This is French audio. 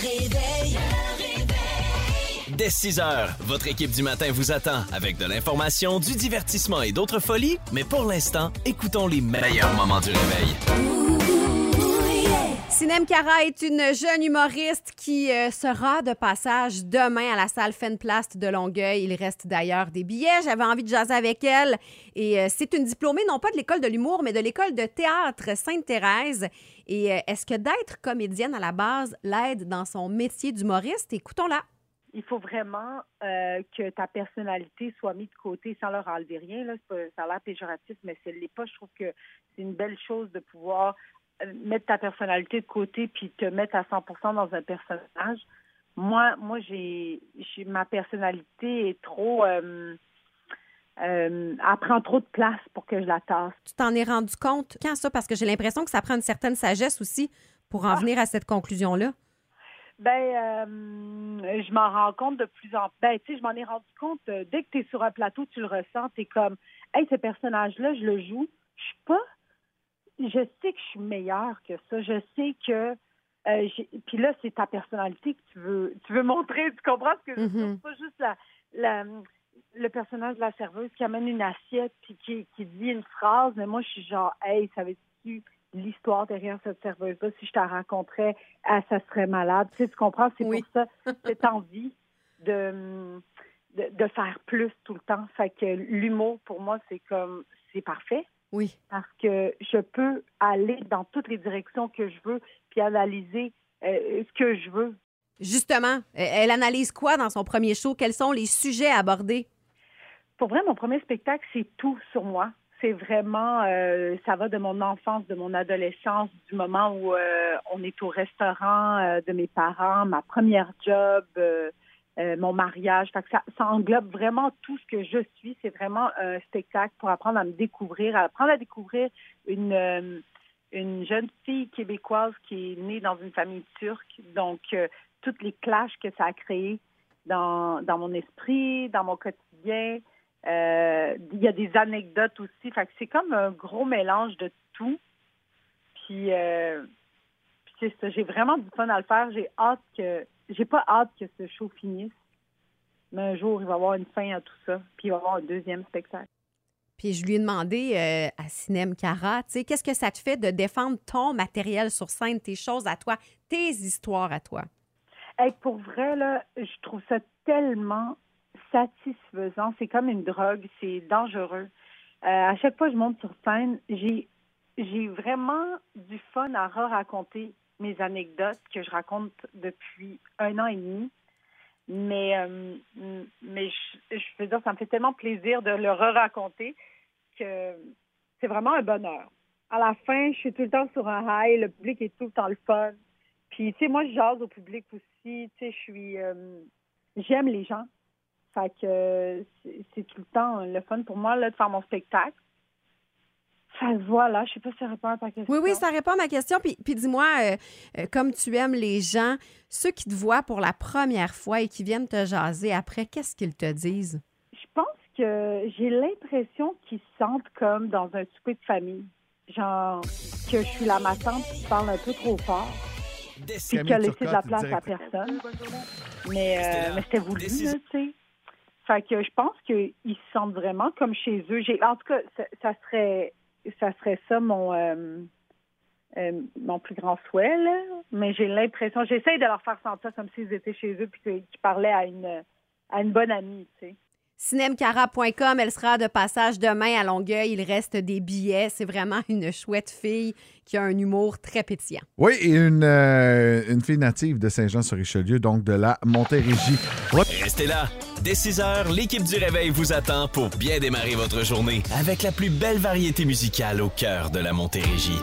réveil. Dès 6 heures, votre équipe du matin vous attend avec de l'information, du divertissement et d'autres folies. Mais pour l'instant, écoutons les meilleurs moments du réveil. Sinem Cara est une jeune humoriste qui euh, sera de passage demain à la salle Fenplast de Longueuil. Il reste d'ailleurs des billets. J'avais envie de jaser avec elle. Et euh, c'est une diplômée non pas de l'école de l'humour, mais de l'école de théâtre Sainte-Thérèse. Et euh, est-ce que d'être comédienne à la base l'aide dans son métier d'humoriste? Écoutons-la. il faut vraiment que ta personnalité soit mise de côté sans leur enlever rien. Là. Ça a l'air péjoratif, mais ce l'est pas. Je trouve que c'est une belle chose de pouvoir mettre ta personnalité de côté puis te mettre à 100% dans un personnage. Moi, moi j'ai, ma personnalité est trop... Euh, euh, elle prend trop de place pour que je la tasse. Tu t'en es rendu compte? Quand ça? Parce que j'ai l'impression que ça prend une certaine sagesse aussi pour en venir à cette conclusion-là. Ben, euh, je m'en rends compte de plus en plus. Ben, tu sais, je m'en ai rendu compte dès que tu es sur un plateau, tu le ressens. Tu es comme, hey, ce personnage-là, je le joue. Je suis pas. Je sais que je suis meilleure que ça. Je sais que. euh, Puis là, c'est ta personnalité que tu veux, tu veux montrer. Tu comprends ce que je veux dire? Mhm. C'est pas juste la, la, le personnage de la serveuse qui amène une assiette puis qui, qui dit une phrase. Mais moi, je suis genre, hey, savais-tu l'histoire derrière cette serveuse-là? Si je te la raconterais, ah, ça serait malade. Tu sais, tu comprends? C'est Oui. pour ça, cette envie de, de, de faire plus tout le temps. Fait que l'humour, pour moi, c'est comme, c'est parfait Oui. parce que je peux aller dans toutes les directions que je veux puis analyser euh, ce que je veux. Justement, euh, elle analyse quoi dans son premier show? Quels sont les sujets abordés? Pour vrai, mon premier spectacle, c'est tout sur moi. C'est vraiment, euh, ça va de mon enfance, de mon adolescence, du moment où euh, on est au restaurant de mes parents, ma première job, euh, mon mariage. Fait que ça, englobe vraiment tout ce que je suis. C'est vraiment un spectacle pour apprendre à me découvrir, à apprendre à découvrir une, euh, une jeune fille québécoise qui est née dans une famille turque. Donc, euh, toutes les clashs que ça a créé dans, dans mon esprit, dans mon quotidien. Il y a des anecdotes aussi. C'est comme un gros mélange de tout. Puis, ça. J'ai vraiment du fun à le faire. J'ai hâte que. J'ai pas hâte que ce show finisse. Mais un jour, il va y avoir une fin à tout ça. Puis il va y avoir un deuxième spectacle. Puis je lui ai demandé euh, à Cinem Cara, tu sais, qu'est-ce que ça te fait de défendre ton matériel sur scène, tes choses à toi, tes histoires à toi? Hey, pour vrai, là, je trouve ça tellement satisfaisant. C'est comme une drogue, c'est dangereux. Euh, à chaque fois que je monte sur scène, j'ai j'ai vraiment du fun à raconter mes anecdotes que je raconte depuis un an et demi. Mais, euh, mais je, veux dire, ça me fait tellement plaisir de le re-raconter que c'est vraiment un bonheur. À la fin, je suis tout le temps sur un high, le public est tout le temps le fun. Puis, tu sais, moi, je jase au public aussi. Tu sais, je suis. euh, J'aime les gens. Fait que c'est tout le temps le fun pour moi là, de faire mon spectacle. Fait que voilà, je sais pas si ça répond à ta question. Oui, oui, ça répond à ma question. Puis, puis dis-moi, euh, euh, comme tu aimes les gens, ceux qui te voient pour la première fois et qui viennent te jaser après, qu'est-ce qu'ils te disent? Je pense que j'ai l'impression qu'ils se sentent comme dans un souper de famille. Genre, que je suis la ma tante qui parle un peu trop fort, puis qui a laissé de la place à personne. Mais, euh, C'était là. mais c'était voulu, là, tu sais. Fait que je pense qu'ils se sentent vraiment comme chez eux. J'ai, en tout cas, ça, ça serait, ça serait ça mon, euh, euh, mon plus grand souhait, là. Mais j'ai l'impression, j'essaye de leur faire sentir comme s'ils étaient chez eux puis qu'ils parlaient à une, à une bonne amie, tu sais. Cinemcara.com, elle sera de passage demain à Longueuil. Il reste des billets. C'est vraiment une chouette fille qui a un humour très pétillant. Oui, et une, euh, une fille native de Saint-Jean-sur-Richelieu, donc de la Montérégie. Restez là. Dès 6 heures, l'équipe du Réveil vous attend pour bien démarrer votre journée avec la plus belle variété musicale au cœur de la Montérégie.